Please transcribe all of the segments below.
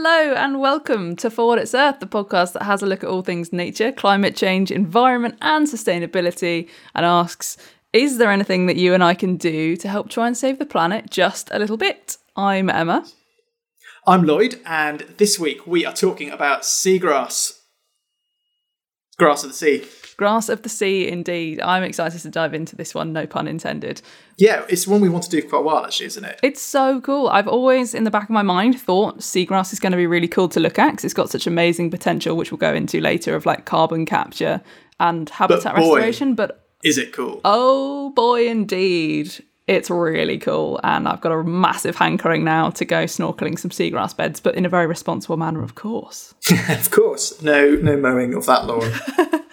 Hello and welcome to For What It's Earth, the podcast that has a look at all things nature, climate change, environment, and sustainability, and asks, is there anything that you and I can do to help try and save the planet just a little bit? I'm Emma. I'm Lloyd, and this week we are talking about seagrass. Grass of the sea. Grass of the sea, indeed. I'm excited to dive into this one, no pun intended. Yeah, it's one we want to do for quite a while, actually, isn't it? It's so cool. I've always, in the back of my mind, thought seagrass is going to be really cool to look at because it's got such amazing potential, which we'll go into later, of like carbon capture and habitat boy. restoration. But Is it cool? oh boy, indeed. It's really cool. And I've got a massive hankering now to go snorkeling some seagrass beds, but in a very responsible manner, of course. of course. No, no mowing of that lawn.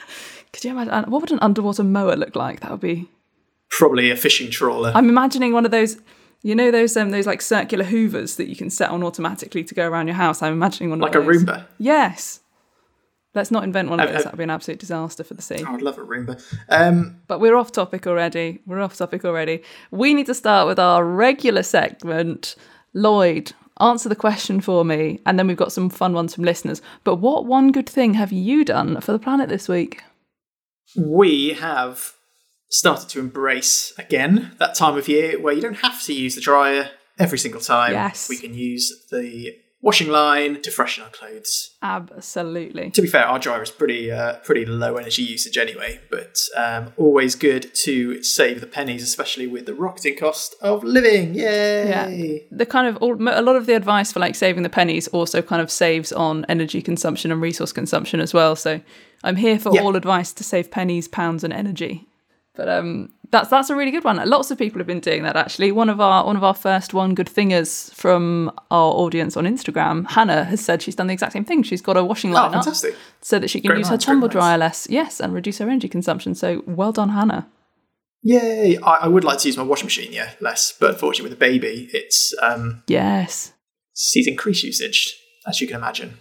Could you imagine? What would an underwater mower look like? That would be. Probably a fishing trawler. I'm imagining one of those. You know those um those like circular hoovers that you can set on automatically to go around your house. I'm imagining one like of a. Roomba. Let's Let's not invent one of those. I've- That would be an absolute disaster for the sea. Oh, I'd love a Roomba. Um, But we're off topic already. We're off topic already. We need to start with our regular segment. Lloyd, answer the question for me, and then we've got some fun ones from listeners. But what one good thing have you done for the planet this week? We have started to embrace again that time of year where you don't have to use the dryer every single time. Yes. We can use the washing line to freshen our clothes. Absolutely. To be fair, our dryer is pretty uh, pretty low energy usage anyway, but um, always good to save the pennies, especially with the rocketing cost of living. Yay! Yeah. The kind of all, a lot of the advice for like saving the pennies also kind of saves on energy consumption and resource consumption as well. So I'm here for Yeah. all advice to save pennies, pounds, and energy. But um, that's that's a really good one. Lots of people have been doing that actually. One of our one of our first one good thingers from our audience on Instagram, Hannah, has said she's done the exact same thing. She's got a washing Oh, line up so that she can Great use her tumble dryer less, yes, and reduce her energy consumption. So well done, Hannah. Yay! I, I would like to use my washing machine, yeah, less, but unfortunately with a baby, it's um, Yes. sees increased usage, as you can imagine.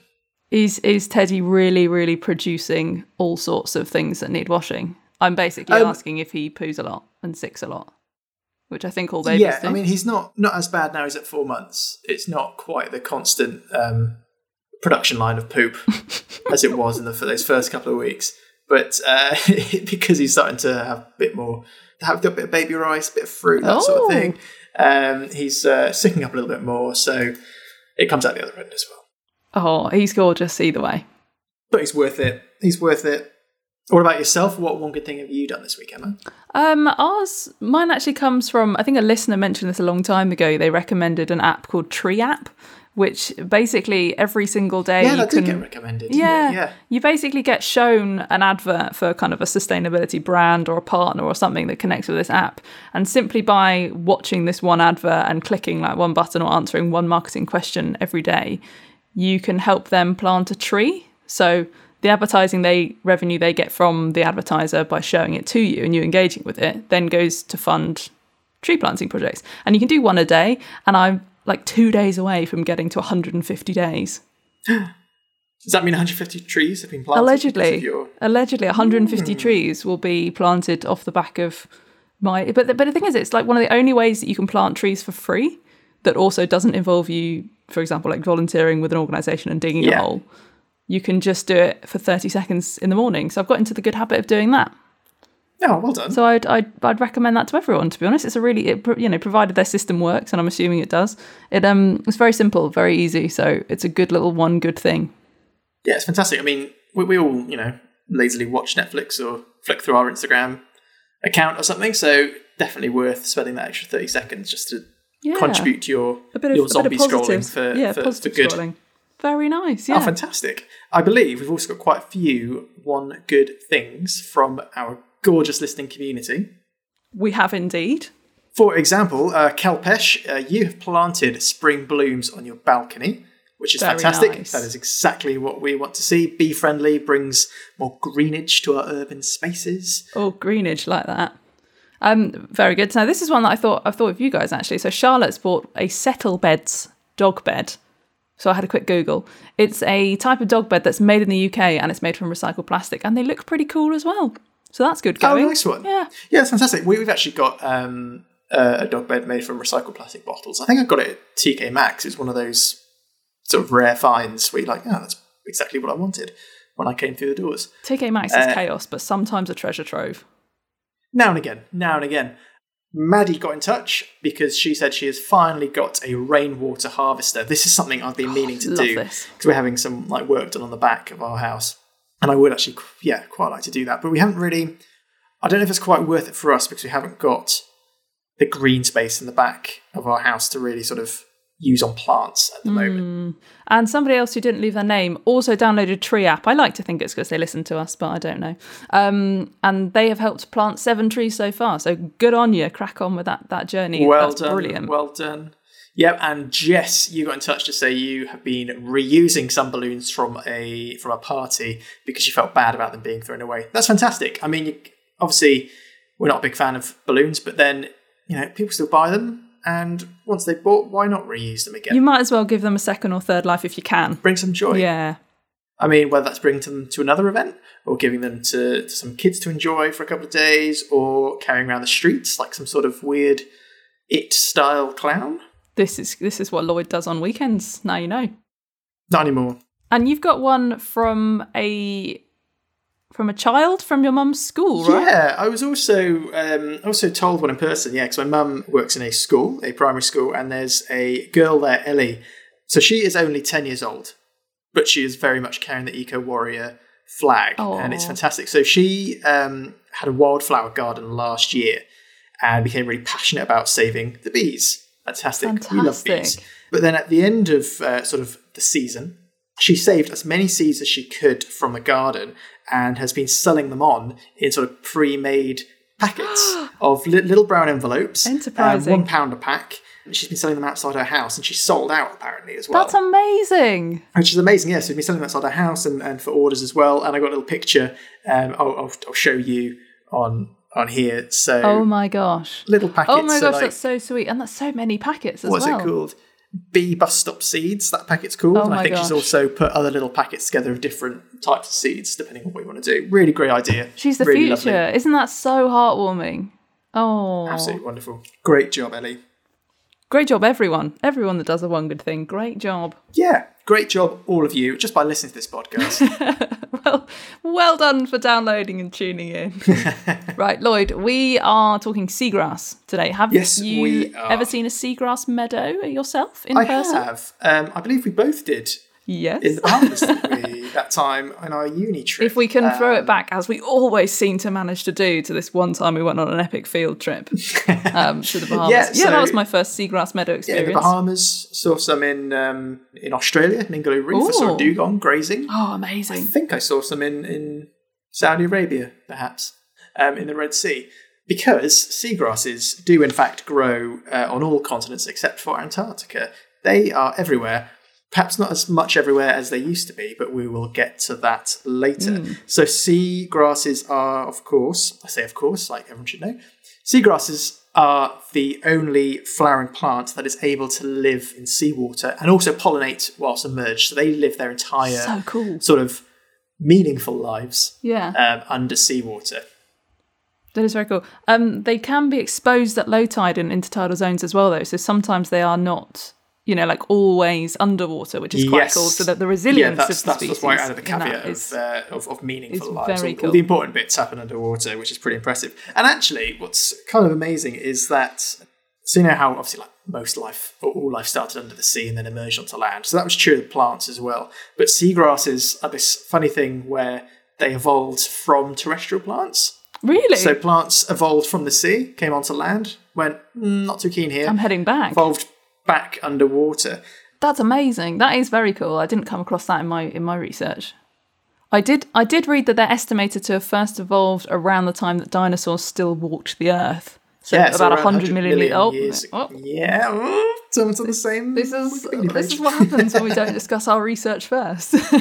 Is is Teddy really, really producing all sorts of things that need washing? I'm basically Um, asking if he poos a lot and sicks a lot, which I think all babies yeah, do. I mean, he's not not as bad now. He's at four months. It's not quite the constant um, production line of poop as it was in the, for those first couple of weeks. But uh, because he's starting to have a bit more, have a bit of baby rice, a bit of fruit, that sort Oh. of thing, um, he's uh, sicking up a little bit more. So it comes out the other end as well. oh, he's gorgeous either way. But he's worth it. He's worth it. What about yourself? What one good thing have you done this week, Emma? Um, ours, mine actually comes from. I think a listener mentioned this a long time ago. They recommended an app called Tree App, which basically every single day Yeah, you that can get recommended. Yeah. yeah. You basically get shown an advert for kind of a sustainability brand or a partner or something that connects with this app. And simply by watching this one advert and clicking like one button or answering one marketing question every day, you can help them plant a tree. So the advertising they revenue they get from the advertiser by showing it to you and you engaging with it then goes to fund tree planting projects. And you can do one a day and I'm like 2 days away from getting to 150 days. Does that mean 150 trees have been planted? allegedly your- allegedly 150 hmm. trees will be planted off the back of my but the, but the thing is it's like one of the only ways that you can plant trees for free that also doesn't involve you for example like volunteering with an organization and digging a hole you can just do it for 30 seconds in the morning so i've got into the good habit of doing that Oh, well done. so i'd i'd, I'd recommend that to everyone to be honest it's a really it, you know provided their system works and i'm assuming it does it um it's very simple very easy so it's a good little one good thing Yeah, it's fantastic. I mean, we, we all, you know, lazily watch Netflix or flick through our Instagram account or something. So definitely worth spending that extra 30 seconds just to yeah contribute to your, a bit of, your a bit zombie of scrolling for, yeah, for, for positive good. scrolling. Very nice. Oh, Yeah. fantastic. I believe we've also got quite a few one good things from our gorgeous listening community. we have indeed. For example, uh, Kelpesh, uh, you have planted spring blooms on your balcony, which is Very fantastic. nice. That is exactly what we want to see. Bee friendly brings more greenage to our urban spaces. Oh, greenage like that. Um, very good. Now this is one that I thought I thought of you guys actually. So Charlotte's bought a settle beds dog bed. So I had a quick Google. It's a type of dog bed that's made in the UK and it's made from recycled plastic, and they look pretty cool as well. So that's good going. Oh, going. nice one. Yeah. Yeah, it's fantastic. We, we've actually got um, uh, a dog bed made from recycled plastic bottles. I think I got it at TK Maxx. It's one of those sort of rare finds where you're like, oh, that's exactly what I wanted when I came through the doors. TK Maxx is chaos, but sometimes a treasure trove. Now and again, now and again. Maddie got in touch because she said she has finally got a rainwater harvester. This is something I've been meaning to do because we're having some like work done on the back of our house, and I would actually, yeah, quite like to do that. But we haven't really. I don't know if it's quite worth it for us because we haven't got the green space in the back of our house to really sort of use on plants at the moment. And somebody else who didn't leave their name also downloaded Tree app. I like to think it's because they listen to us, but I don't know. Um, and they have helped plant seven trees so far. So good on you. Crack on with that that journey. Well That's done, brilliant. well done. Yep, and Jess, you got in touch to say you have been reusing some balloons from a from a party because you felt bad about them being thrown away. That's fantastic. I mean, you, obviously, we're not a big fan of balloons, but then you know people still buy them, and once they've bought, why not reuse them again? you might as well give them a second or third life if you can. Bring some joy. Yeah. I mean, whether that's bringing them to another event or giving them to, to some kids to enjoy for a couple of days or carrying around the streets like some sort of weird it style clown. This is this is what Lloyd does on weekends. Now you know. Not anymore. And you've got one from a from a child from your mum's school, right? Yeah, I was also um, also told one in person. Yeah, because my mum works in a school, a primary school, and there's a girl there, Ellie. So she is only ten years old, but she is very much carrying the eco warrior flag, and it's fantastic. So she um, had a wildflower garden last year, and became really passionate about saving the bees. Fantastic, we love bees. But then at the end of uh, sort of the season, she saved as many seeds as she could from the garden and has been selling them on in sort of pre-made packets of li- little brown envelopes, um, Enterprising. one pound a pack. She's been selling them outside her house, and she's sold out apparently as well, That's amazing. which is amazing. Yes, we've been selling them outside her house and, and for orders as well. And I got a little picture. Um, I'll, I'll, I'll show you on on here. So Oh my gosh. little packets. Oh my gosh, like- that's so sweet. And that's so many packets as what's well. What's it called? Bee bus stop seeds. That packet's called. Oh and I think she's also put other little packets together of different types of seeds, depending on what you want to do. Really great idea. She's the really future. lovely. Isn't that so heartwarming? Oh, Absolutely wonderful. Great job, Ellie. Great job, everyone. Everyone that does a one good thing. Great job. Yeah, great job, all of you, just by listening to this podcast. Well, well done for downloading and tuning in. right, Lloyd, we are talking seagrass today. Have Yes, you ever seen a seagrass meadow yourself in I person? have. Um, I believe we both did Yes. in the Bahamas we, that time on our uni trip. if we can throw Um, it back, as we always seem to manage to do, to this one time we went on an epic field trip um, to the Bahamas. Yeah, Yeah, that was my first seagrass meadow experience. Yeah, the Bahamas. Saw some in um, in Australia, Ningaloo Reef. I saw a dugong grazing. oh, amazing. I think I saw some in, in Saudi Arabia, perhaps, um, in the Red Sea. Because seagrasses do, in fact, grow uh, on all continents except for Antarctica. They are everywhere. Perhaps not as much everywhere as they used to be, but we will get to that later. So, seagrasses are, of course, I say of course, like everyone should know, seagrasses are the only flowering plant that is able to live in seawater and also pollinate while submerged. So, they live their entire So cool. sort of meaningful lives Yeah. um, under seawater. That is very cool. Um, they can be exposed at low tide in intertidal zones as well, though. So sometimes they are not, you know, like always underwater, which is quite Yes. cool. So that the Yeah, resilience that's, of the that's, species that's why I added the caveat is- of, uh, of, of meaningful lives. very all, cool. all the important bits happen underwater, which is pretty impressive. And actually, what's kind of amazing is that, so you know how obviously like most life, or all life started under the sea and then emerged onto land. So that was true of plants as well. But seagrasses are this funny thing where they evolved from terrestrial plants. really. So plants evolved from the sea, came onto land, went, "Mm, not too keen here. I'm heading back. evolved back underwater. That's amazing. That is very cool. I didn't come across that in my in my research. I did I did read that they're estimated to have first evolved around the time that dinosaurs still walked the earth. So yeah, so about around 100 million, million oh, years. oh, Yeah, oh, someone's on the same. this is this is what happens when we don't discuss our research first.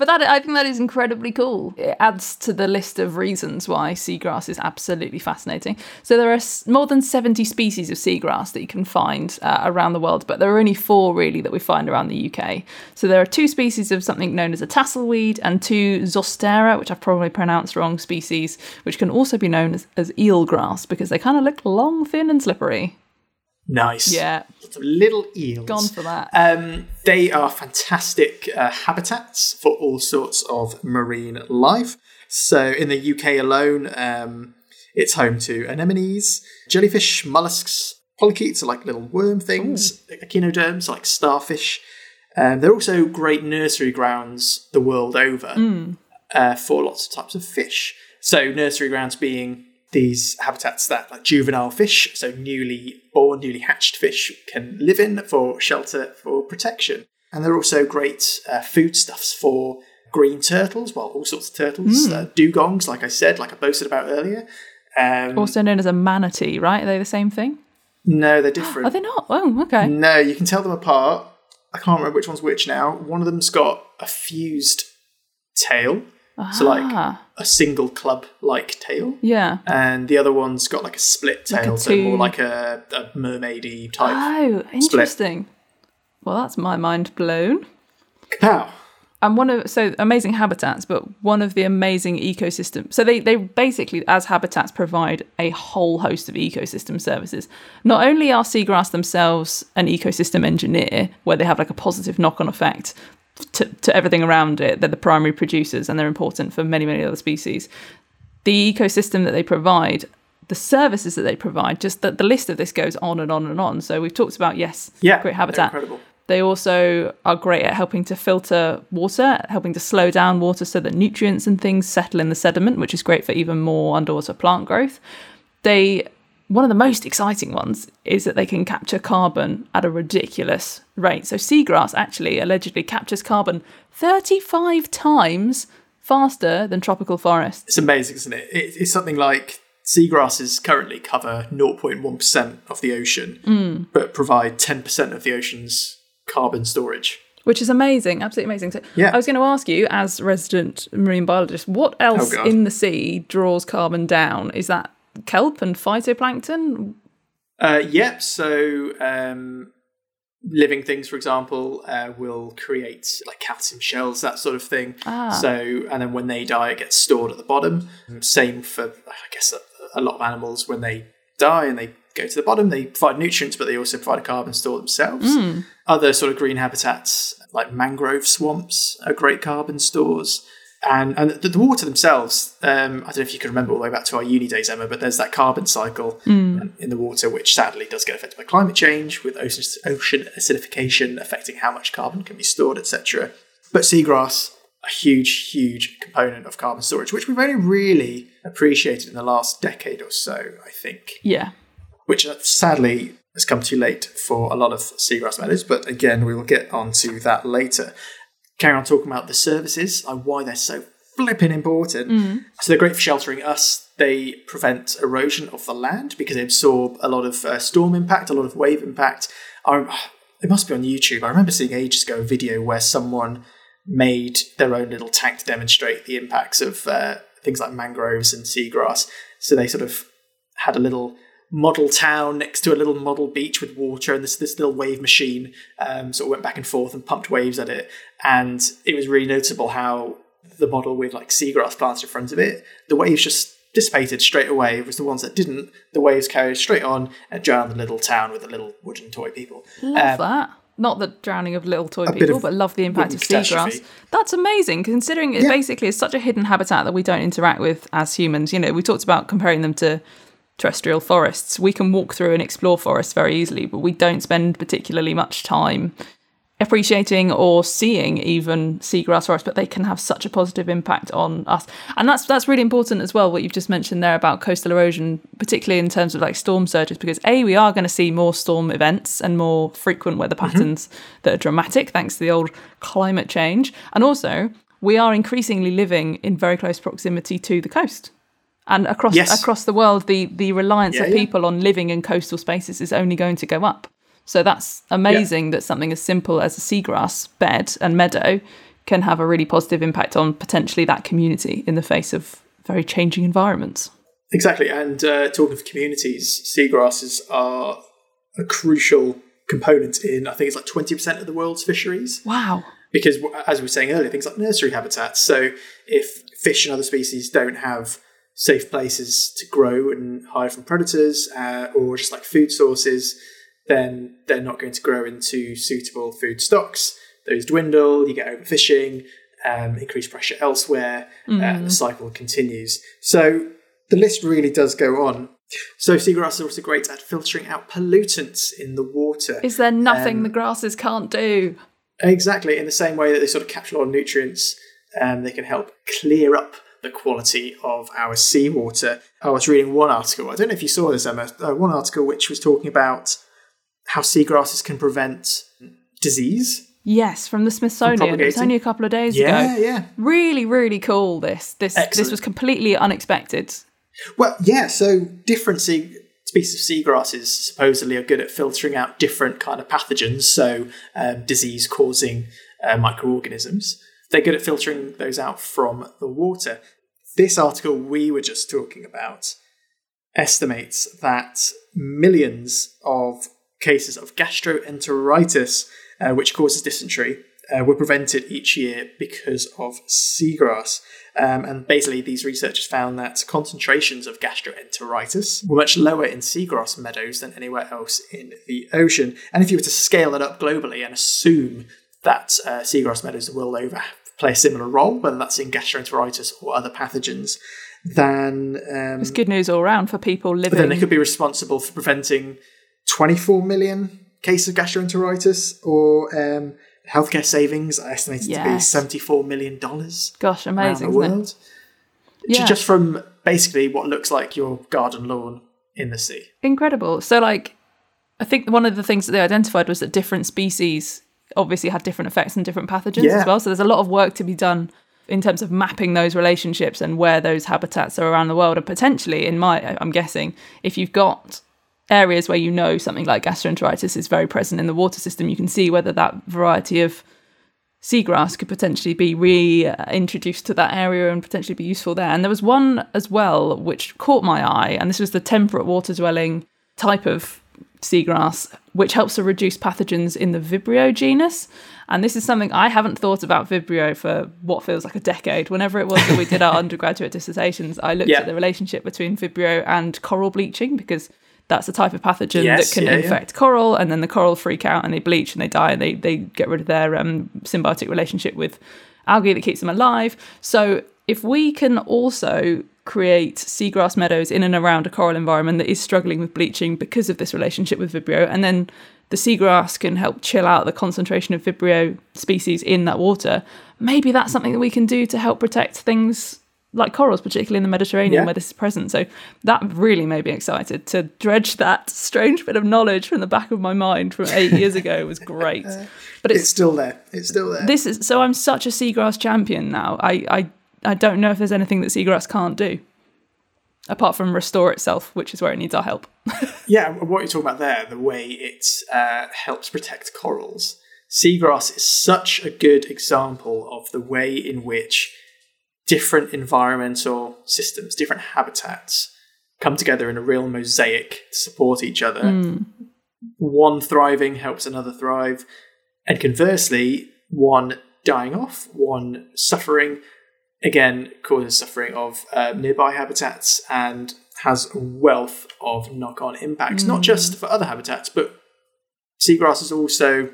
But that I think that is incredibly cool. It adds to the list of reasons why seagrass is absolutely fascinating. So there are more than 70 species of seagrass that you can find uh, around the world, but there are only four really that we find around the UK. So there are two species of something known as a tasselweed and two zostera, which I've probably pronounced wrong species, which can also be known as, as eelgrass because they kind of look long, thin, and slippery. Nice. Yeah, Lots of little eels. gone for that. Um, they are fantastic uh, habitats for all sorts of marine life. So in the UK alone, um, it's home to anemones, jellyfish, mollusks, polychaetes are like little worm things, echinoderms like starfish. Um, they're also great nursery grounds the world over uh, for lots of types of fish. So nursery grounds being these habitats that like juvenile fish, so newly born, newly hatched fish can live in for shelter, for protection. And they're also great uh, foodstuffs for green turtles, well, all sorts of turtles, uh, dugongs, like I said, like I boasted about earlier. Um, also known as a manatee, right? Are they the same thing? no, they're different. Are they not? Oh, okay. No, you can tell them apart. I can't remember which one's which now. One of them's got a fused tail, so like Ah, a single club like tail. yeah. and the other one's got like a split Like tail, so more like a, a mermaidy type. Oh, interesting. Well, that's my mind blown. Kapow! and one of so amazing habitats but one of the amazing ecosystems so they they basically as habitats provide a whole host of ecosystem services not only are seagrass themselves an ecosystem engineer where they have like a positive knock-on effect to, to everything around it they're the primary producers and they're important for many many other species the ecosystem that they provide the services that they provide just that the list of this goes on and on and on. So we've talked about yes Yeah, great habitat. they also are great at helping to filter water, helping to slow down water so that nutrients and things settle in the sediment, which is great for even more underwater plant growth. They one of the most exciting ones is that they can capture carbon at a ridiculous rate. So seagrass actually allegedly captures carbon 35 times faster than tropical forests. It's amazing, isn't it? it? It's something like seagrasses currently cover 0.1% of the ocean, Mm. but provide 10% of the ocean's carbon storage. Which is amazing, absolutely amazing. So Yeah. I was going to ask you, as resident marine biologist, what else Oh, in the sea draws carbon down? Is that kelp and phytoplankton? Uh, yep. So um, living things, for example, uh, will create like calcium shells, that sort of thing. Ah. So and then when they die, it gets stored at the bottom. Same for I guess a, a lot of animals when they die and they go to the bottom, they provide nutrients, but they also provide a carbon store themselves. Other sort of green habitats like mangrove swamps are great carbon stores. And, and the, the water themselves, um, I don't know if you can remember all the way back to our uni days, Emma, but there's that carbon cycle in the water, which sadly does get affected by climate change, with ocean, ocean acidification affecting how much carbon can be stored, etc. But seagrass, a huge, huge component of carbon storage, which we've only really appreciated in the last decade or so, I think Yeah. which uh, sadly has come too late for a lot of seagrass meadows. But again, we will get onto that later. Carry on talking about the services and why they're so flipping important. So they're great for sheltering us. They prevent erosion of the land because they absorb a lot of uh, storm impact, a lot of wave impact. I, it must be on YouTube. I remember seeing ages ago a video where someone made their own little tank to demonstrate the impacts of uh, things like mangroves and seagrass. So they sort of had a little model town next to a little model beach with water and this this little wave machine um, sort of went back and forth and pumped waves at it and it was really noticeable how the model with like seagrass plants in front of it the waves just dissipated straight away it was the ones that didn't the waves carried straight on and drowned the little town with the little wooden toy people Love that. Not the drowning of little toy Um, people, but love the impact of seagrass. That's amazing, considering it Yeah. basically is such a hidden habitat that we don't interact with as humans. You know, we talked about comparing them to terrestrial forests. We can walk through and explore forests very easily, but we don't spend particularly much time appreciating or seeing even seagrass forests, but they can have such a positive impact on us. And that's that's really important as well, what you've just mentioned there about coastal erosion, particularly in terms of like storm surges, because A, we are going to see more storm events and more frequent weather mm-hmm. patterns that are dramatic thanks to the old climate change. And also we are increasingly living in very close proximity to the coast. And across Yes. across the world, the the reliance Yeah, of yeah. people on living in coastal spaces is only going to go up. So that's amazing that something as simple as a seagrass bed and meadow can have a really positive impact on potentially that community in the face of very changing environments. Exactly. And uh, talking of communities, seagrasses are a crucial component in, I think it's like 20% of the world's fisheries. Wow. Because, as we were saying earlier, things like nursery habitats. So, if fish and other species don't have safe places to grow and hide from predators uh, or just like food sources, then they're not going to grow into suitable food stocks. Those dwindle, you get overfishing, um, increased pressure elsewhere, mm. uh, the cycle continues. So the list really does go on. So seagrasses are also great at filtering out pollutants in the water. Is there nothing um, the grasses can't do? Exactly. In the same way that they sort of capture a lot of nutrients, um, they can help clear up the quality of our seawater. I was reading one article. I don't know if you saw this, Emma. Uh, one article which was talking about how seagrasses can prevent disease. Yes, from the Smithsonian. It was only a couple of days yeah, ago. Yeah, yeah. Really, really cool. This, this, Excellent. this was completely unexpected. Well, yeah. So different sea- species of seagrasses supposedly are good at filtering out different kind of pathogens, so um, disease-causing uh, microorganisms. They're good at filtering those out from the water. This article we were just talking about estimates that millions of cases of gastroenteritis, uh, which causes dysentery, uh, were prevented each year because of seagrass. Um, and basically, these researchers found that concentrations of gastroenteritis were much lower in seagrass meadows than anywhere else in the ocean. And if you were to scale it up globally and assume that uh, seagrass meadows will over play a similar role, whether that's in gastroenteritis or other pathogens, then um, it's good news all around for people living. Then they could be responsible for preventing 24 million cases of gastroenteritis or um, healthcare savings are estimated yes. to be 74 million dollars. Gosh, amazing! The world. Yeah. Just from basically what looks like your garden lawn in the sea. Incredible. So, like, I think one of the things that they identified was that different species obviously had different effects and different pathogens yeah. as well. So there's a lot of work to be done in terms of mapping those relationships and where those habitats are around the world. And potentially, in my, I'm guessing, if you've got areas where you know something like gastroenteritis is very present in the water system, you can see whether that variety of seagrass could potentially be reintroduced to that area and potentially be useful there. And there was one as well which caught my eye, and this was the temperate water dwelling type of seagrass, which helps to reduce pathogens in the Vibrio genus. And this is something I haven't thought about Vibrio for what feels like a decade. Whenever it was that we did our undergraduate dissertations, I looked yeah. at the relationship between Vibrio and coral bleaching because that's a type of pathogen yes, that can yeah, infect yeah. coral, and then the coral freak out and they bleach and they die and they, they get rid of their um, symbiotic relationship with algae that keeps them alive. So if we can also create seagrass meadows in and around a coral environment that is struggling with bleaching because of this relationship with Vibrio, and then the seagrass can help chill out the concentration of Vibrio species in that water, maybe that's something that we can do to help protect things like corals, particularly in the Mediterranean yeah. where this is present. So that really made me excited to dredge that strange bit of knowledge from the back of my mind from eight years ago was great. Uh, but it's, it's, still there. It's still there. This is so I'm such a seagrass champion now. I, I I don't know if there's anything that seagrass can't do. Apart from restore itself, which is where it needs our help. yeah, what you're talking about there, the way it uh, helps protect corals. Seagrass is such a good example of the way in which different environmental systems, different habitats come together in a real mosaic to support each other. Mm. One thriving helps another thrive. And conversely, one dying off, one suffering, again, causes suffering of uh, nearby habitats and has a wealth of knock on impacts, mm. not just for other habitats, but seagrass is also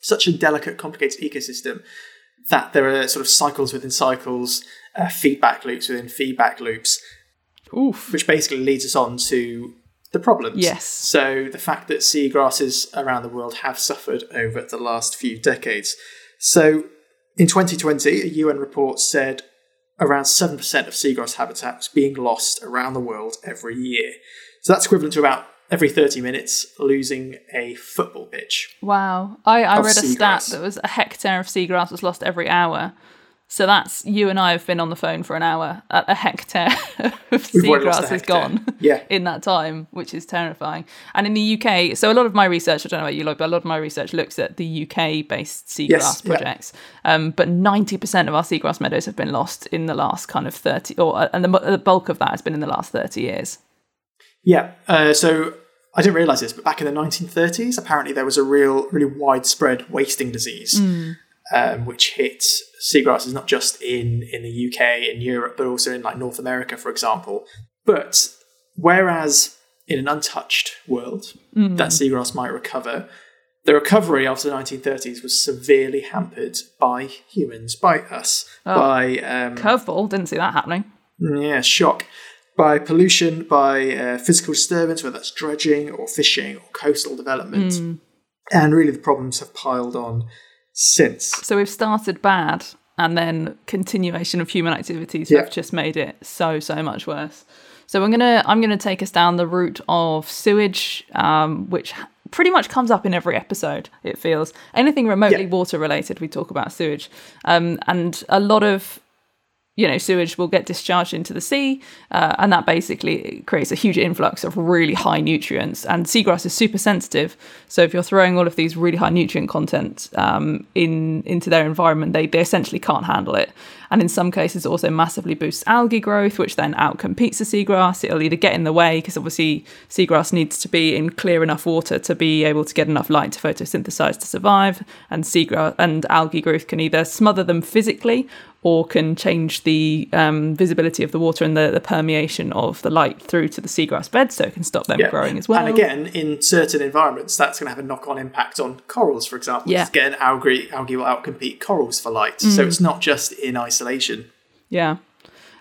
such a delicate, complicated ecosystem that there are sort of cycles within cycles, uh, feedback loops within feedback loops, Oof. which basically leads us on to the problems. Yes. So the fact that seagrasses around the world have suffered over the last few decades. So in 2020, a UN report said around 7% of seagrass habitat was being lost around the world every year. So that's equivalent to about every 30 minutes losing a football pitch. Wow. I, I read a stat that was a hectare of seagrass was lost every hour. So that's you and I have been on the phone for an hour. A hectare of seagrass is gone yeah. in that time, which is terrifying. And in the UK, so a lot of my research, I don't know about you, but a lot of my research looks at the UK based seagrass yes, projects. Yeah. Um, but 90% of our seagrass meadows have been lost in the last kind of 30, or and the, the bulk of that has been in the last 30 years. Yeah. Uh, so I didn't realize this, but back in the 1930s, apparently there was a real, really widespread wasting disease, mm. Um, which hit seagrasses not just in in the UK and Europe, but also in like North America, for example. But whereas in an untouched world that seagrass might recover. The recovery after the 1930s was severely hampered by humans, by us, by um, Curveball, didn't see that happening. yeah, shock, by pollution, by uh, physical disturbance, whether that's dredging or fishing or coastal development, and really the problems have piled on since. So we've started bad, and then continuation of human activities Yeah. have just made it so so much worse. So I'm gonna I'm gonna take us down the route of sewage, um, which pretty much comes up in every episode. It feels anything remotely Yeah. water related, we talk about sewage, um, and a lot of you know, sewage will get discharged into the sea, uh, and that basically creates a huge influx of really high nutrients. And seagrass is super sensitive, so if you're throwing all of these really high nutrient content um, in into their environment, they they essentially can't handle it. And in some cases, also massively boosts algae growth, which then outcompetes the seagrass. It'll either get in the way because obviously seagrass needs to be in clear enough water to be able to get enough light to photosynthesize to survive, and seagrass and algae growth can either smother them physically or can change the um, visibility of the water and the, the permeation of the light through to the seagrass bed, so it can stop them Yeah. growing as well. And again, in certain environments, that's going to have a knock-on impact on corals, for example. Yeah. Again, algae, algae will outcompete corals for light. Mm. So it's not just in isolation. Yeah.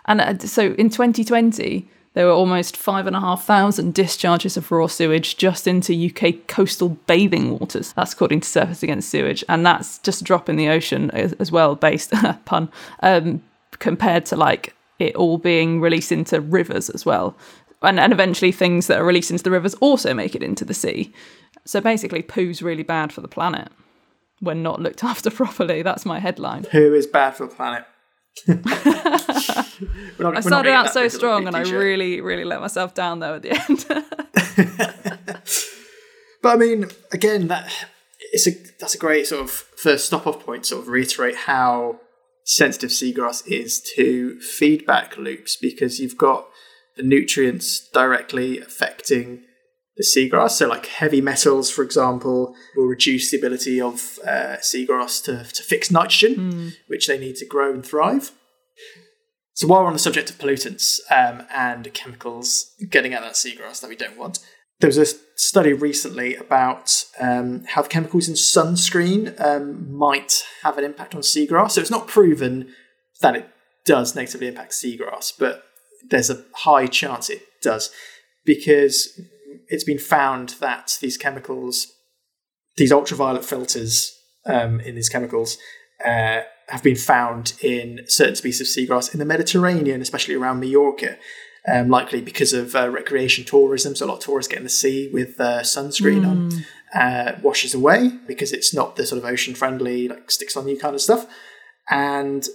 And uh, so in 2020, there were almost five and a half thousand discharges of raw sewage just into UK coastal bathing waters. That's according to Surfers Against Sewage. And that's just a drop in the ocean as, well, based, pun, um, compared to like it all being released into rivers as well. And, and eventually things that are released into the rivers also make it into the sea. So basically, poo's really bad for the planet when not looked after properly. That's my headline. Who is bad for the planet? Not- I started out so big of a strong and I really, really let myself down though at the end. But I mean, again, that it's a that's a great sort of first stop off point. Sort of reiterate how sensitive seagrass is to feedback loops because you've got the nutrients directly affecting the seagrass. So, like heavy metals, for example, will reduce the ability of uh, seagrass to to fix nitrogen, which they need to grow and thrive. So while we're on the subject of pollutants um, and chemicals getting at that seagrass that we don't want, there was a study recently about um, how the chemicals in sunscreen um, might have an impact on seagrass. So it's not proven that it does negatively impact seagrass, but there's a high chance it does because it's been found that these chemicals, these ultraviolet filters um, in these chemicals, uh, have been found in certain species of seagrass in the Mediterranean, especially around Mallorca, um, likely because of uh, recreation tourism. So a lot of tourists get in the sea with uh, sunscreen on, uh, washes away because it's not the sort of ocean friendly, like sticks on you kind of stuff. And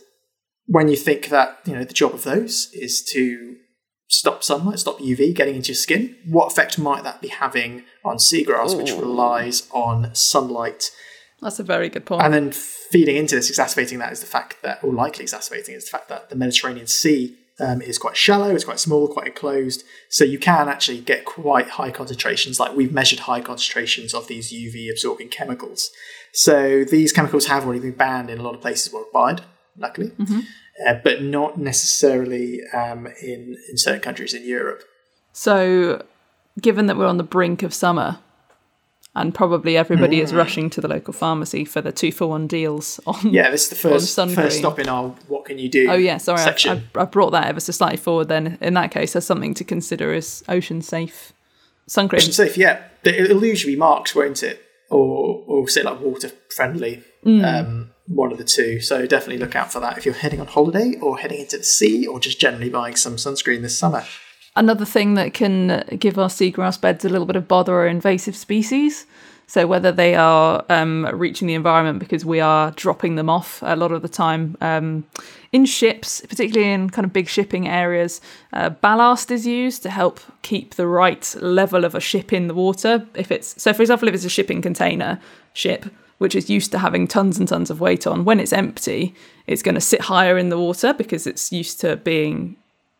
when you think that you know the job of those is to stop sunlight, stop UV getting into your skin, what effect might that be having on seagrass, which relies on sunlight? That's a very good point. And then feeding into this, exacerbating that is the fact that, or likely exacerbating, is the fact that the Mediterranean Sea um, is quite shallow, it's quite small, quite enclosed. So you can actually get quite high concentrations. Like we've measured high concentrations of these UV absorbing chemicals. So these chemicals have already been banned in a lot of places worldwide, luckily, uh, but not necessarily um, in in certain countries in Europe. so, given that we're on the brink of summer, and probably everybody Mm. is rushing to the local pharmacy for the two for one deals on. Yeah, this is the first first stop in our "What can you do?" Oh yeah, sorry, I. I, I brought that ever so slightly forward. Then, in that case, there's something to consider is ocean safe sun cream. Ocean safe, yeah. It'll usually be marked, won't it? Or or say like water friendly. Um, one of the two. So definitely look out for that if you're heading on holiday or heading into the sea or just generally buying some sunscreen this summer. Another thing that can give our seagrass beds a little bit of bother are invasive species. So whether they are um, reaching the environment because we are dropping them off a lot of the time um, in ships, particularly in kind of big shipping areas, uh, ballast is used to help keep the right level of a ship in the water. If it's so, for example, if it's a shipping container ship which is used to having tons and tons of weight on, when it's empty, it's going to sit higher in the water because it's used to being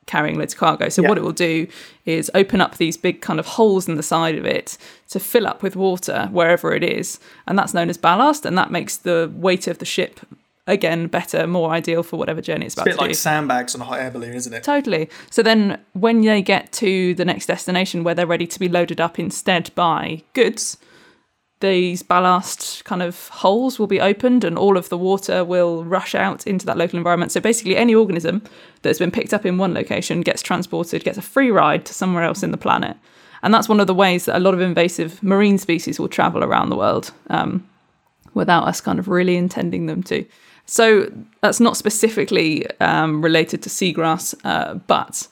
carrying loads of cargo. So Yeah. what it will do is open up these big kind of holes in the side of it to fill up with water wherever it is, and that's known as ballast, and that makes the weight of the ship again better, more ideal for whatever journey it's about It's a bit to like do. sandbags on a hot air balloon, isn't it? Totally. So then, when they get to the next destination where they're ready to be loaded up instead by goods, these ballast kind of holes will be opened and all of the water will rush out into that local environment. So basically, any organism that's been picked up in one location gets transported, gets a free ride to somewhere else in the planet. And that's one of the ways that a lot of invasive marine species will travel around the world um, without us kind of really intending them to. So that's not specifically um, related to seagrass, uh, but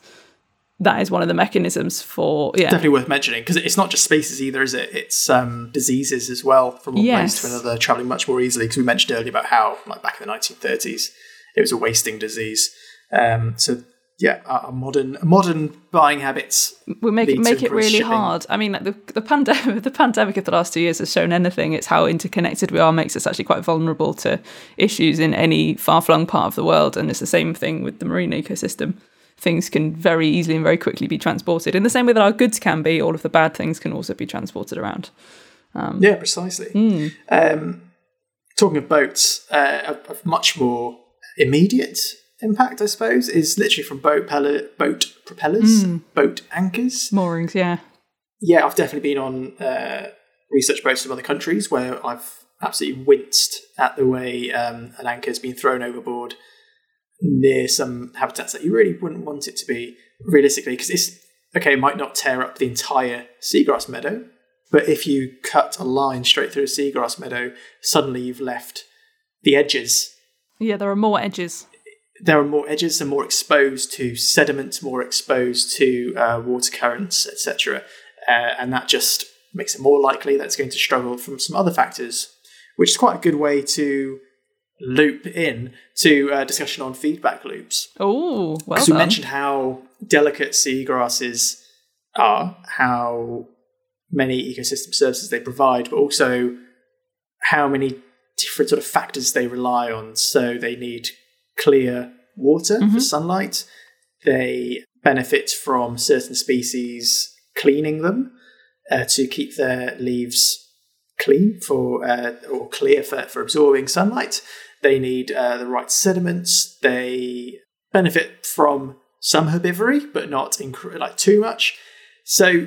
that is one of the mechanisms for yeah Definitely worth mentioning because it's not just species either, is it? It's um, diseases as well from one Yes. place to another, traveling much more easily. Because we mentioned earlier about how, like back in the 1930s, it was a wasting disease. Um, so yeah, our modern modern buying habits. we make lead make it really shipping. hard. I mean, like the the pandemic the pandemic of the last two years has shown anything. It's how interconnected we are makes us actually quite vulnerable to issues in any far flung part of the world, and it's the same thing with the marine ecosystem. Things can very easily and very quickly be transported in the same way that our goods can be. All of the bad things can also be transported around. Yeah, precisely. Hmm. Um, talking of boats, uh, much more immediate impact, I suppose, is literally from boat pellet, boat propellers, Hmm. boat anchors. Moorings, yeah. yeah, I've definitely been on uh, research boats from other countries where I've absolutely winced at the way um, an anchor's been thrown overboard near some habitats that you really wouldn't want it to be realistically because it's okay, it might not tear up the entire seagrass meadow, but if you cut a line straight through a seagrass meadow, suddenly you've left the edges Yeah, there are more edges. there are more edges and more exposed to sediment, more exposed to uh, water currents, etc. Uh, and that just makes it more likely that it's going to struggle from some other factors, which is quite a good way to loop in to a discussion on feedback loops. Oh, well Because we mentioned how delicate seagrasses are, how many ecosystem services they provide, but also how many different sort of factors they rely on. So they need clear water for sunlight. They benefit from certain species cleaning them uh, to keep their leaves clean for uh, or clear for, for absorbing sunlight. They need uh, the right sediments. They benefit from some herbivory, but not inc- like too much. So,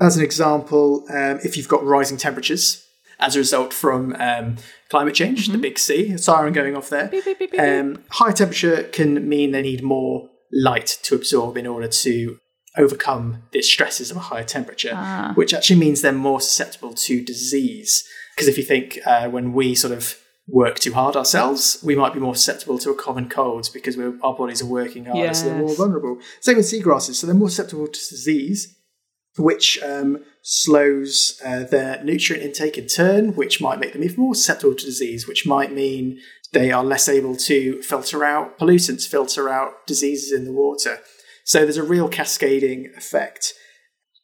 as an example, um, if you've got rising temperatures as a result from um, climate change, the big C, siren going off there, beep, beep, beep. um, high temperature can mean they need more light to absorb in order to overcome the stresses of a higher temperature, Ah. which actually means they're more susceptible to disease. Because if you think uh, when we sort of work too hard ourselves, we might be more susceptible to a common cold because we're, our bodies are working harder, so they're more vulnerable. Same with seagrasses, so they're more susceptible to disease, which um, slows uh, their nutrient intake in turn, which might make them even more susceptible to disease, which might mean they are less able to filter out pollutants, filter out diseases in the water. So there's a real cascading effect.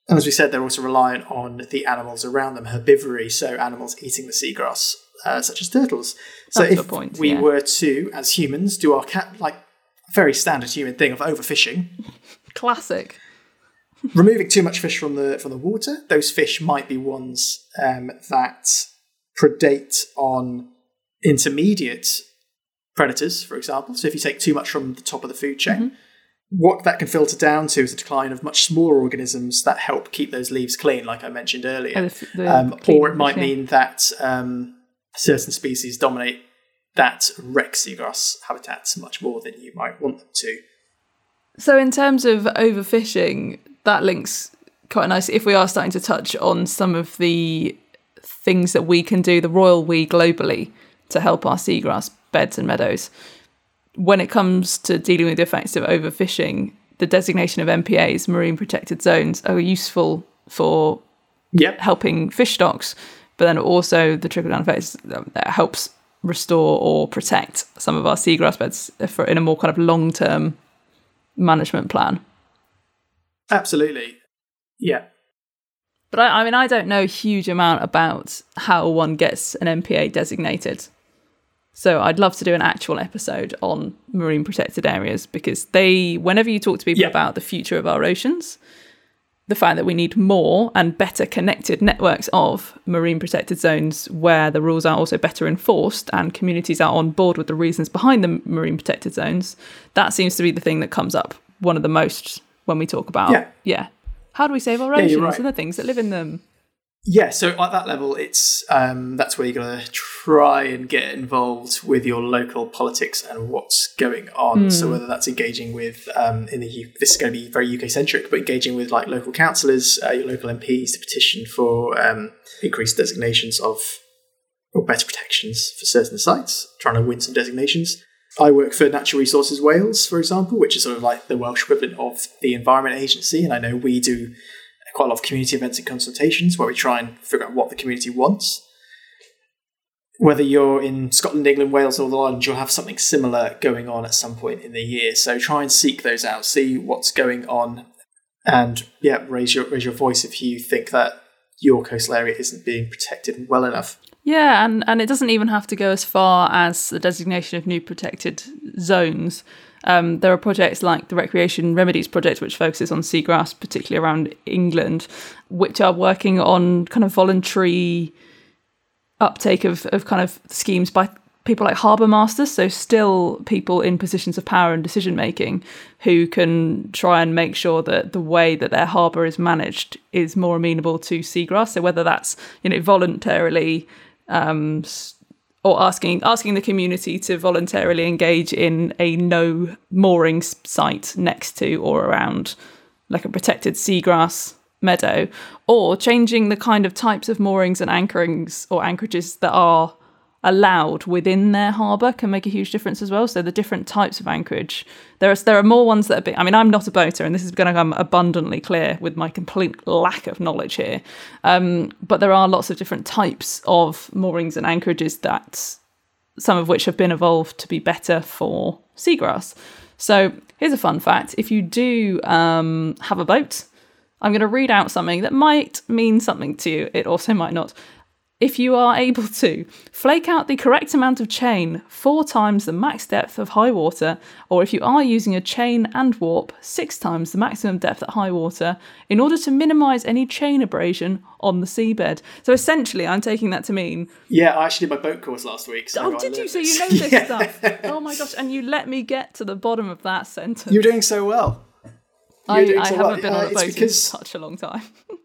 And as we said, they're also reliant on the animals around them, herbivory, so animals eating the seagrass, uh, such as turtles. So That's if point, we yeah. were to, as humans, do our cat like very standard human thing of overfishing, Classic. removing too much fish from the from the water, those fish might be ones um, that predate on intermediate predators, for example. So if you take too much from the top of the food chain, what that can filter down to is a decline of much smaller organisms that help keep those leaves clean, like I mentioned earlier. Oh, the the um, or it might fish, yeah. mean that um, certain species dominate that wreck seagrass habitats much more than you might want them to. So, in terms of overfishing, that links quite nicely. If we are starting to touch on some of the things that we can do, the royal we globally, to help our seagrass beds and meadows, when it comes to dealing with the effects of overfishing, the designation of MPAs, marine protected zones, are useful for Yep. helping fish stocks, but then also the trickle down effects um, that helps restore or protect some of our seagrass beds for in a more kind of long term management plan. Absolutely. Yeah. But I, I mean, I don't know a huge amount about how one gets an MPA designated. So I'd love to do an actual episode on marine protected areas because they, whenever you talk to people Yeah. about the future of our oceans, the fact that we need more and better connected networks of marine protected zones where the rules are also better enforced and communities are on board with the reasons behind the marine protected zones, that seems to be the thing that comes up one of the most when we talk about Yeah. yeah. How do we save our oceans you're right. and the things that live in them? Yeah, so at that level, it's um, that's where you're going to try and get involved with your local politics and what's going on. So whether that's engaging with um, in the U- this is going to be very UK centric, but engaging with like local councillors, uh, your local MPs to petition for um, increased designations of or better protections for certain sites, trying to win some designations. I work for Natural Resources Wales, for example, which is sort of like the Welsh equivalent of the Environment Agency, and I know we do quite a lot of community events and consultations where we try and figure out what the community wants. Whether you're in Scotland, England, Wales, or Northern Ireland, you'll have something similar going on at some point in the year. So try and seek those out, see what's going on, and yeah, raise your raise your voice if you think that your coastal area isn't being protected well enough. Yeah, and, and it doesn't even have to go as far as the designation of new protected zones. Um, there are projects like the Recreation Remedies Project, which focuses on seagrass, particularly around England, which are working on kind of voluntary uptake of, of kind of schemes by people like harbour masters, so still people in positions of power and decision making who can try and make sure that the way that their harbour is managed is more amenable to seagrass. So whether that's you know voluntarily um, or asking asking the community to voluntarily engage in a no mooring site next to or around like a protected seagrass meadow, or changing the kind of types of moorings and anchorings or anchorages that are allowed within their harbour can make a huge difference as well. So the different types of anchorage, there are there are more ones that are. I mean, I'm not a boater, and this is going to come abundantly clear with my complete lack of knowledge here. Um, but there are lots of different types of moorings and anchorages that some of which have been evolved to be better for seagrass. So here's a fun fact: if you do um, have a boat, I'm going to read out something that might mean something to you. It also might not. If you are able to flake out the correct amount of chain four times the max depth of high water, or if you are using a chain and warp six times the maximum depth at high water, in order to minimize any chain abrasion on the seabed. So essentially, I'm taking that to mean Yeah, I actually did my boat course last week. So Oh, did you? So you know this Yeah. stuff. Oh my gosh! And you let me get to the bottom of that sentence. You're doing so well. I, doing I haven't been Uh, on a it's boat in such a long time.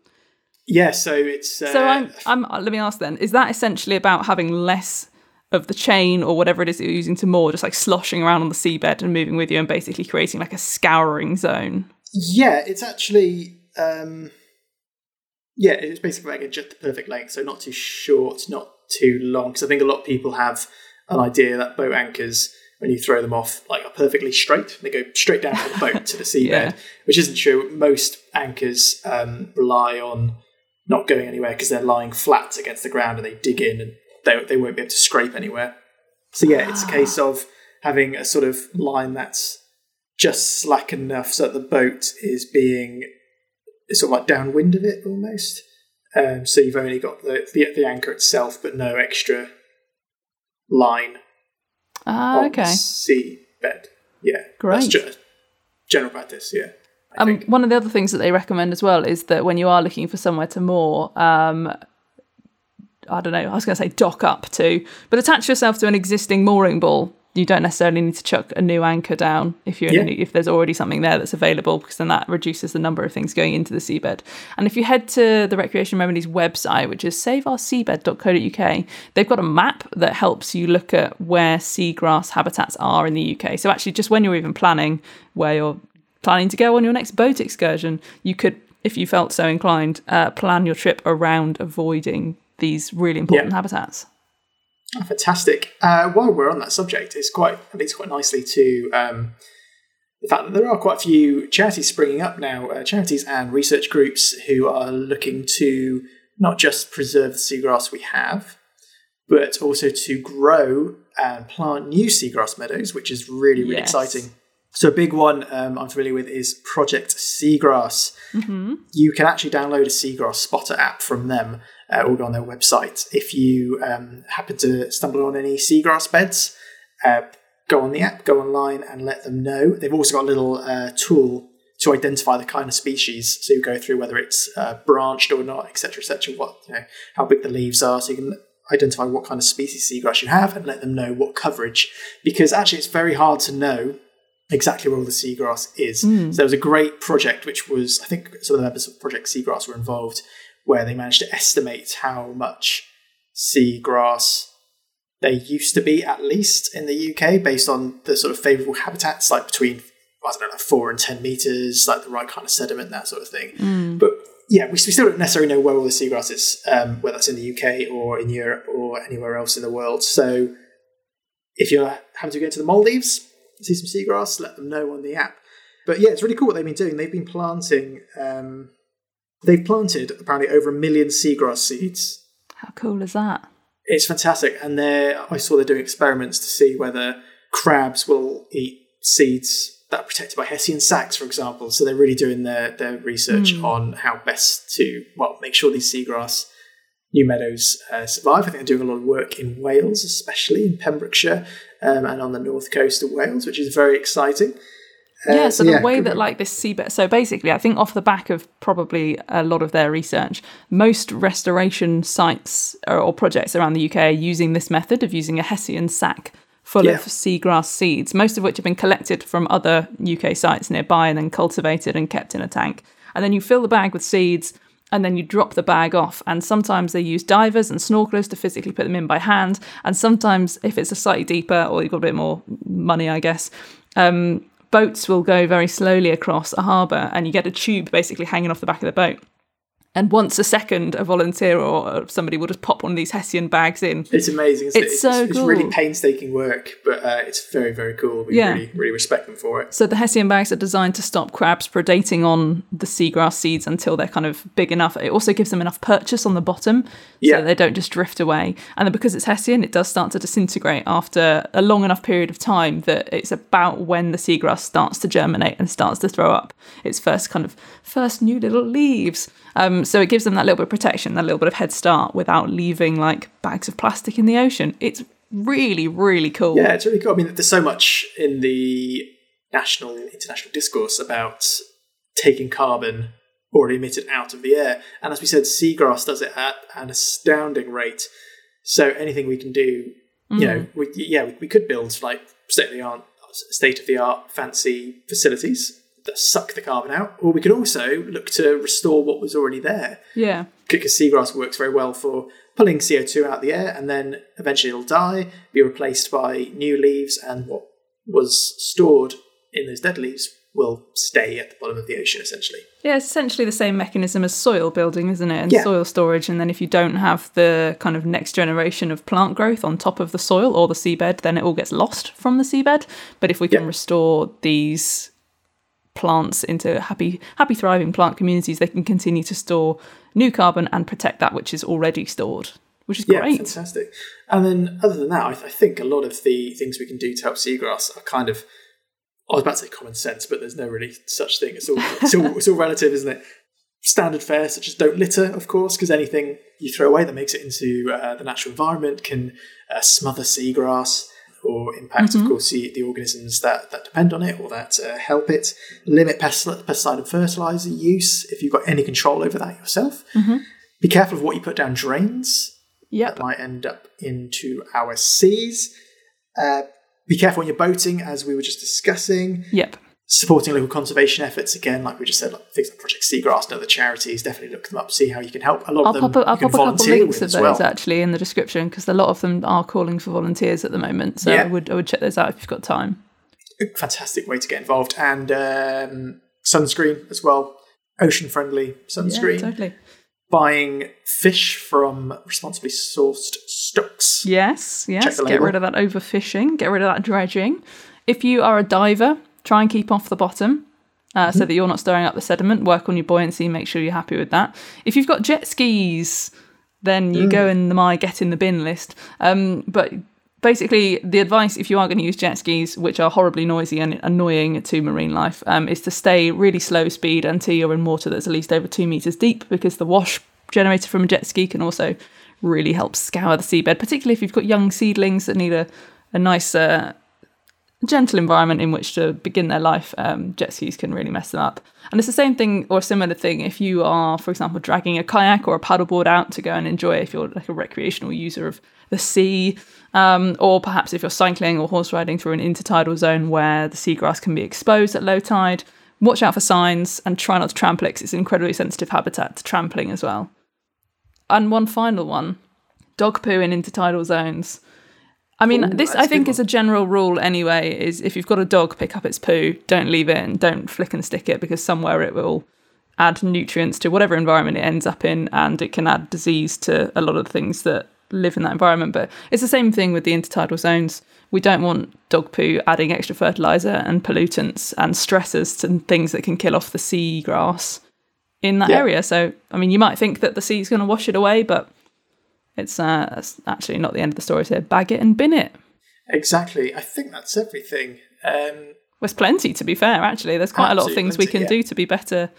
Yeah, so it's uh, So I'm, I'm. uh, Let me ask then: Is that essentially about having less of the chain or whatever it is that you're using to moor, just like sloshing around on the seabed and moving with you, and basically creating like a scouring zone? Yeah, it's actually um, yeah, it's basically like a just the perfect length, so not too short, not too long. Because I think a lot of people have an idea that boat anchors, when you throw them off, like are perfectly straight. They go straight down from the boat to the seabed, Yeah. which isn't true. Most anchors um, rely on not going anywhere because they're lying flat against the ground and they dig in and they, they won't be able to scrape anywhere. So yeah, it's a case of having a sort of line that's just slack enough so that the boat is being sort of like downwind of it almost. Um, so you've only got the, the the anchor itself, but no extra line Ah, on okay. sea bed. Yeah, Great. That's ge- general practice. Yeah, Um, one of the other things that they recommend as well is that when you are looking for somewhere to moor, um, I don't know, I was going to say dock up to, but attach yourself to an existing mooring ball. You don't necessarily need to chuck a new anchor down if you're in Yeah. new, if there's already something there that's available, because then that reduces the number of things going into the seabed. And if you head to the Recreation Remedies website, which is saveourseabed.co.uk, they've got a map that helps you look at where seagrass habitats are in the UK. So actually, just when you're even planning where you're planning to go on your next boat excursion, you could, if you felt so inclined, uh, plan your trip around avoiding these really important Yeah. habitats. Oh, fantastic. Uh, while we're on that subject, it's quite it leads quite nicely to um, the fact that there are quite a few charities springing up now, uh, charities and research groups who are looking to not just preserve the seagrass we have, but also to grow and plant new seagrass meadows, which is really really Yes. exciting. So a big one um, I'm familiar with is Project Seagrass. You can actually download a seagrass spotter app from them uh, or go on their website. If you um, happen to stumble on any seagrass beds, uh, go on the app, go online and let them know. They've also got a little uh, tool to identify the kind of species. So you go through whether it's uh, branched or not, etc., etc. What you know, how big the leaves are, so you can identify what kind of species seagrass you have and let them know what coverage. Because actually, it's very hard to know exactly where all the seagrass is. Mm. So there was a great project which was, I think, some of the members of Project Seagrass were involved, where they managed to estimate how much seagrass there used to be at least in the UK based on the sort of favourable habitats, like between I don't know, like four and ten meters, like the right kind of sediment, that sort of thing. Mm. But yeah, we, we still don't necessarily know where all the seagrass is, um, whether that's in the UK or in Europe or anywhere else in the world. So if you're having to go to the Maldives, see some seagrass, let them know on the app. But yeah, it's really cool what they've been doing. They've been planting. Um, they've planted apparently over a million seagrass seeds How cool is that? it's fantastic. And I saw they're doing experiments to see whether crabs will eat seeds that are protected by Hessian sacks, for example. So they're really doing their, their research on how best to, well, make sure these seagrass new meadows uh, survive. I think they're doing a lot of work in Wales, especially in Pembrokeshire um, and on the north coast of Wales, which is very exciting. Uh, yeah, so the yeah, way that like this seabed, so basically, I think off the back of probably a lot of their research, most restoration sites or, or projects around the UK are using this method of using a Hessian sack full Yeah. of seagrass seeds, most of which have been collected from other UK sites nearby and then cultivated and kept in a tank. And then you fill the bag with seeds and then you drop the bag off. And sometimes they use divers and snorkelers to physically put them in by hand. And sometimes, if it's a slightly deeper or you've got a bit more money, I guess, um, boats will go very slowly across a harbour and you get a tube basically hanging off the back of the boat. And once a second, a volunteer or somebody will just pop one of these Hessian bags in. It's amazing. Isn't It's it? so it's, really painstaking work, but uh, it's very, very cool. We Yeah. really, really respect them for it. So the Hessian bags are designed to stop crabs predating on the seagrass seeds until they're kind of big enough. It also gives them enough purchase on the bottom Yeah. so they don't just drift away. And then because it's Hessian, it does start to disintegrate after a long enough period of time that it's about when the seagrass starts to germinate and starts to throw up its first kind of first new little leaves. Um, so it gives them that little bit of protection, that little bit of head start without leaving like bags of plastic in the ocean. It's really, really cool. Yeah, it's really cool. I mean, there's so much in the national and international discourse about taking carbon already emitted out of the air. And as we said, seagrass does it at an astounding rate. So anything we can do, you know, mm. we, yeah, we, we could build like state of the art, state of the art fancy facilities suck the carbon out, or we could also look to restore what was already there Yeah. because seagrass works very well for pulling CO2 out of the air and then eventually it'll die, be replaced by new leaves, and what was stored in those dead leaves will stay at the bottom of the ocean essentially. Yeah, it's essentially the same mechanism as soil building, isn't it? And Yeah. soil storage. And then if you don't have the kind of next generation of plant growth on top of the soil or the seabed, then it all gets lost from the seabed. But if we can Yeah. restore these plants into happy, happy, thriving plant communities, they can continue to store new carbon and protect that which is already stored, which is Yeah, great. fantastic. And then other than that, I, I think a lot of the things we can do to help seagrass are kind of, I was about to say common sense, but there's no really such thing. It's all, it's all, it's all relative, isn't it? Standard fare, such as don't litter, of course, because anything you throw away that makes it into uh, the natural environment can uh, smother seagrass or impact, of course, the, the organisms that, that depend on it or that uh, help it. Limit pest- pesticide and fertilizer use if you've got any control over that yourself. Be careful of what you put down drains Yep. that might end up into our seas. Uh, be careful when you're boating, as we were just discussing. Yep. Supporting local conservation efforts, again, like we just said, like things like Project Seagrass and other charities, definitely look them up, see how you can help. A lot I'll of them pop a, I'll pop a couple links of those well. actually in the description because a lot of them are calling for volunteers at the moment. So Yeah. I would I would check those out if you've got time. Fantastic way to get involved. And um, sunscreen as well, ocean friendly sunscreen. Yeah, totally. Buying fish from responsibly sourced stocks. Yes, yes. Get rid of that overfishing. Get rid of that dredging. If you are a diver, try and keep off the bottom. Uh, Mm-hmm. So that you're not stirring up the sediment. Work on your buoyancy. Make sure you're happy with that. If you've got jet skis, then you Mm. go in the my get in the bin list. Um, but basically, the advice if you are going to use jet skis, which are horribly noisy and annoying to marine life, um, is to stay really slow speed until you're in water that's at least over two meters deep, because the wash generated from a jet ski can also really help scour the seabed, particularly if you've got young seedlings that need a, a nice uh, gentle environment in which to begin their life, um, jet skis can really mess them up. And it's the same thing or similar thing if you are, for example, dragging a kayak or a paddleboard out to go and enjoy if you're like a recreational user of the sea, um, or perhaps if you're cycling or horse riding through an intertidal zone where the seagrass can be exposed at low tide. Watch out for signs and try not to trample it 'cause it's an incredibly sensitive habitat to trampling as well. And one final one dog poo in intertidal zones. I mean, Ooh, this I think is a general rule anyway. Is if you've got a dog, pick up its poo. Don't leave it and don't flick and stick it because somewhere it will add nutrients to whatever environment it ends up in, and it can add disease to a lot of things that live in that environment. But it's the same thing with the intertidal zones. We don't want dog poo adding extra fertilizer and pollutants and stressors to things that can kill off the seagrass in that Yeah. area. So, I mean, you might think that the sea's going to wash it away, but it's uh, that's actually not the end of the story. So, bag it and bin it. Exactly. I think that's everything. Um, There's plenty, to be fair, actually. There's quite a lot of things we can yeah. do to be better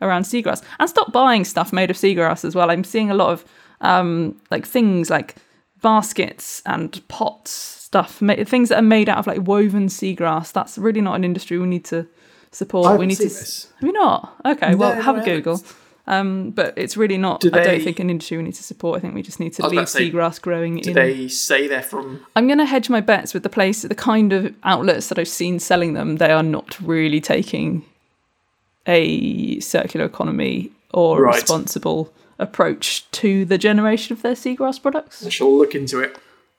around seagrass. And stop buying stuff made of seagrass as well. I'm seeing a lot of um, like things like baskets and pots, stuff, ma- things that are made out of like woven seagrass. That's really not an industry we need to support. We need to. this. Have you not? Okay, No, well, no, have I a Google. Um, but it's really not. Do I don't think an industry we need to support. I think we just need to leave say, seagrass growing do in. they say they're from? I'm going to hedge my bets with the place, the kind of outlets that I've seen selling them. They are not really taking a circular economy or Right. responsible approach to the generation of their seagrass products. I shall look into it.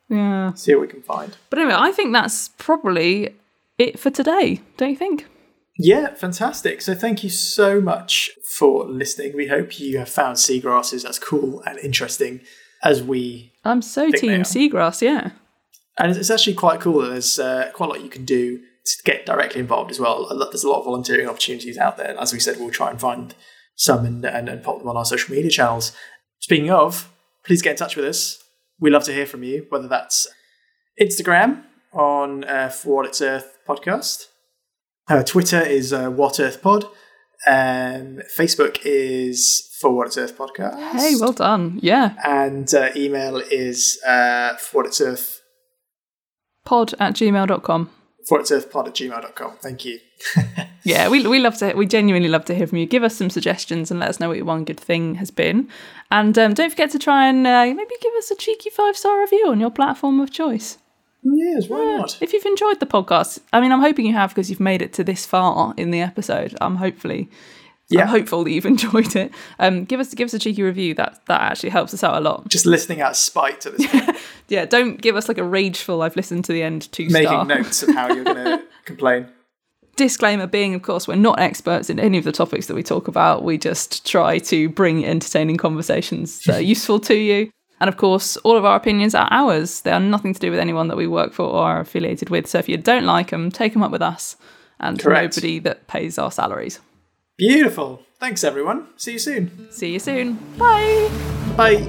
Yeah. See what we can find. But anyway, I think that's probably it for today, don't you think? Yeah, fantastic. So thank you so much for listening. We hope you have found seagrasses as cool and interesting as we. I'm so team seagrass, yeah. And it's- actually quite cool that there's uh, quite a lot you can do to get directly involved as well. There's a lot of volunteering opportunities out there. And as we said, we'll try and find some and, and, and pop them on our social media channels. Speaking of, please get in touch with us. We love to hear from you, whether that's Instagram on uh, For What It's Earth podcast. Uh, Twitter is uh, What Earth Pod. Um, Facebook is For What It's Earth podcast. Hey, well done. Yeah. And uh, email is uh, For What It's Earth Pod at gmail.com. For It's Earth Pod at gmail.com. Thank you. Yeah, we, we love to we genuinely love to hear from you. Give us some suggestions and let us know what your one good thing has been. And um, don't forget to try and uh, maybe give us a cheeky five star review on your platform of choice. Yes, why not? If you've enjoyed the podcast, I mean, I'm hoping you have because you've made it to this far in the episode. I'm hopefully, Yeah. I'm hopeful that you've enjoyed it. Um, give us give us a cheeky review. That that actually helps us out a lot. Just listening out of spite at this point, Yeah, don't give us like a rageful. I've listened to the end two making star. notes of how you're going to complain. disclaimer being of course we're not experts in any of the topics that we talk about we just try to bring entertaining conversations that are useful to you and of course, all of our opinions are ours. They are nothing to do with anyone that we work for or are affiliated with. So if you don't like them, take them up with us and Correct. nobody that pays our salaries. Beautiful. Thanks, everyone. See you soon. See you soon. Bye. Bye.